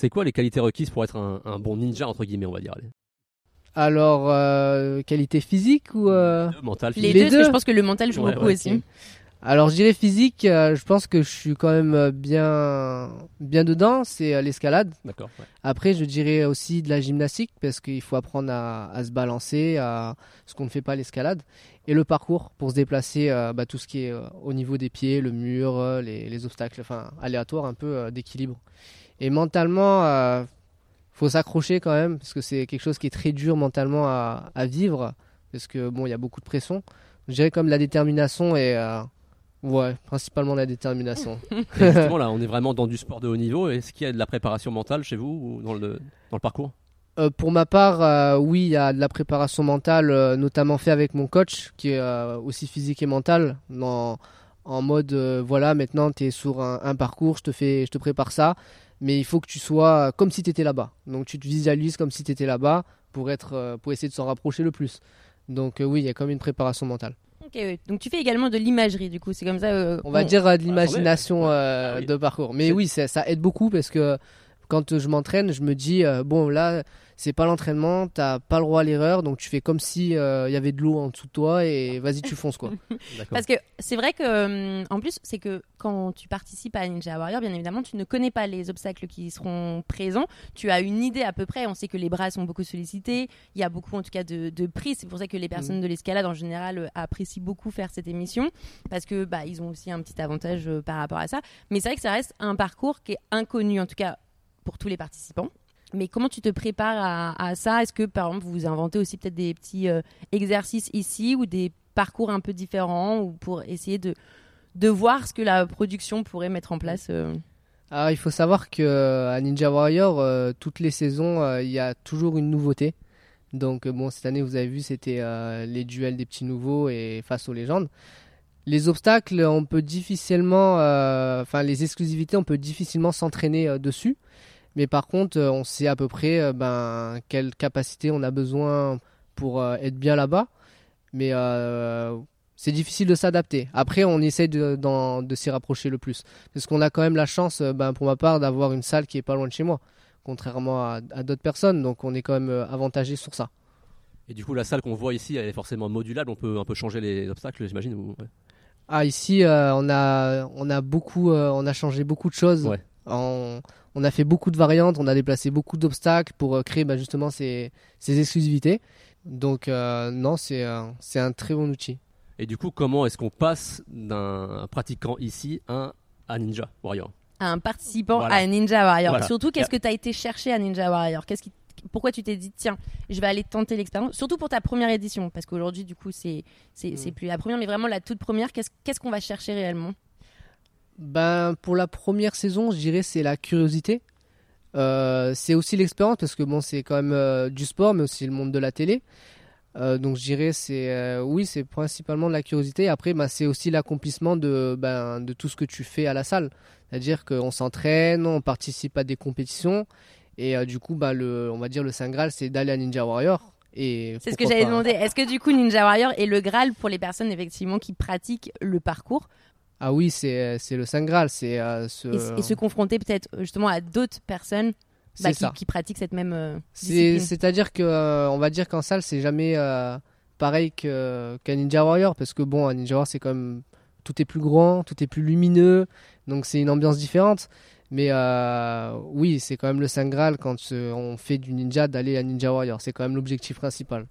C'est quoi les qualités requises pour être un, bon ninja, entre guillemets, on va dire Alors, euh, qualité physique ou. Euh... Mental, Les, deux, parce que je pense que le mental joue beaucoup aussi. Alors je dirais physique, euh, je pense que je suis quand même euh, bien, bien dedans, c'est euh, l'escalade. D'accord. Après je dirais aussi de la gymnastique parce qu'il faut apprendre à, se balancer, à ce qu'on ne fait pas l'escalade. Et le parcours pour se déplacer, bah, tout ce qui est au niveau des pieds, le mur, les, obstacles, enfin aléatoires, un peu d'équilibre. Et mentalement, il faut s'accrocher quand même parce que c'est quelque chose qui est très dur mentalement à, à vivre parce que bon il y a beaucoup de pression. Je dirais comme la détermination et Ouais, principalement la détermination. justement, là, on est vraiment dans du sport de haut niveau. Est-ce qu'il y a de la préparation mentale chez vous ou dans le, dans le parcours? Euh, pour ma part, euh, oui, il y a de la préparation mentale, euh, notamment fait avec mon coach, qui est aussi physique et mental, en, en mode, voilà, maintenant tu es sur un, parcours, je te, fais, je te prépare ça, mais il faut que tu sois comme si tu étais là-bas. Donc tu te visualises comme si tu étais là-bas pour, être, pour essayer de s'en rapprocher le plus. Donc oui, il y a comme une préparation mentale. Donc tu fais également de l'imagerie, du coup, c'est comme ça. Euh, on va dire euh, de l'imagination euh, ah de parcours. Mais oui, ça, ça aide beaucoup parce que quand je m'entraîne, je me dis bon là c'est pas l'entraînement, t'as pas le droit à l'erreur, donc tu fais comme si il y avait de l'eau en dessous de toi et vas-y tu fonces quoi. Parce que c'est vrai que en plus c'est que quand tu participes à Ninja Warrior, bien évidemment tu ne connais pas les obstacles qui seront présents, tu as une idée à peu près, on sait que les bras sont beaucoup sollicités, il y a beaucoup en tout cas de, de prix, c'est pour ça que les personnes mm. de l'escalade en général apprécient beaucoup faire cette émission parce que bah ils ont aussi un petit avantage par rapport à ça, mais c'est vrai que ça reste un parcours qui est inconnu en tout cas pour tous les participants. Mais comment tu te prépares à, ça? Est-ce que, par exemple, vous inventez aussi peut-être des petits euh, exercices ici ou des parcours un peu différents ou pour essayer de, de voir ce que la production pourrait mettre en place euh? Alors, il faut savoir que euh, à Ninja Warrior, toutes les saisons, il y a toujours une nouveauté. Donc, bon, cette année, vous avez vu, c'était les duels des petits nouveaux et face aux légendes. Les obstacles, on peut difficilement, enfin, les exclusivités, on peut difficilement s'entraîner dessus. Mais par contre, euh, on sait à peu près euh, ben, quelle capacité on a besoin pour euh, être bien là-bas. Mais c'est difficile de s'adapter. Après, on essaie de, de s'y rapprocher le plus. Parce qu'on a quand même la chance, ben, pour ma part, d'avoir une salle qui est pas loin de chez moi, contrairement à, d'autres personnes. Donc on est quand même avantagé sur ça. Et du coup, la salle qu'on voit ici, elle est forcément modulable. On peut un peu changer les obstacles, j'imagine. Ah, ici, on a, on a beaucoup, on a changé beaucoup de choses. Ouais. En, on a fait beaucoup de variantes, on a déplacé beaucoup d'obstacles pour euh, créer bah, justement ces, exclusivités. Donc euh, non, euh, c'est un très bon outil. Et du coup, comment est-ce qu'on passe d'un pratiquant ici à un Ninja Warrior? Un participant à Ninja Warrior. Surtout, qu'est-ce que tu as été chercher à Ninja Warrior? Qu'est-ce qui pourquoi tu t'es dit tiens je vais aller tenter l'expérience? Surtout pour ta première édition parce qu'aujourd'hui du coup c'est c'est mm. plus la première mais vraiment la toute première qu'est-ce qu'on va chercher réellement? Ben, Pour la première saison, je dirais c'est la curiosité. Euh, c'est aussi l'expérience parce que bon, c'est quand même euh, du sport, mais aussi le monde de la télé. Euh, donc je dirais c'est oui, c'est principalement de la curiosité. Après, ben, c'est aussi l'accomplissement de, ben, de tout ce que tu fais à la salle. C'est-à-dire qu'on s'entraîne, on participe à des compétitions. Et du coup, ben, le, on va dire le Saint Graal, c'est d'aller à Ninja Warrior. C'est ce que j'avais demandé. Est-ce que du coup Ninja Warrior est le Graal pour les personnes effectivement qui pratiquent le parcours ah oui, c'est le Saint Graal. C'est euh, et, se confronter peut-être euh, justement à d'autres personnes bah, qui, pratiquent cette même euh, C'est-à-dire que on va dire qu'en salle, c'est jamais pareil qu'un Ninja Warrior parce que bon, un Ninja Warrior, c'est comme tout est plus grand, tout est plus lumineux, donc c'est une ambiance différente. Mais oui, c'est quand même le Saint Graal quand on fait du ninja d'aller à Ninja Warrior. C'est quand même l'objectif principal.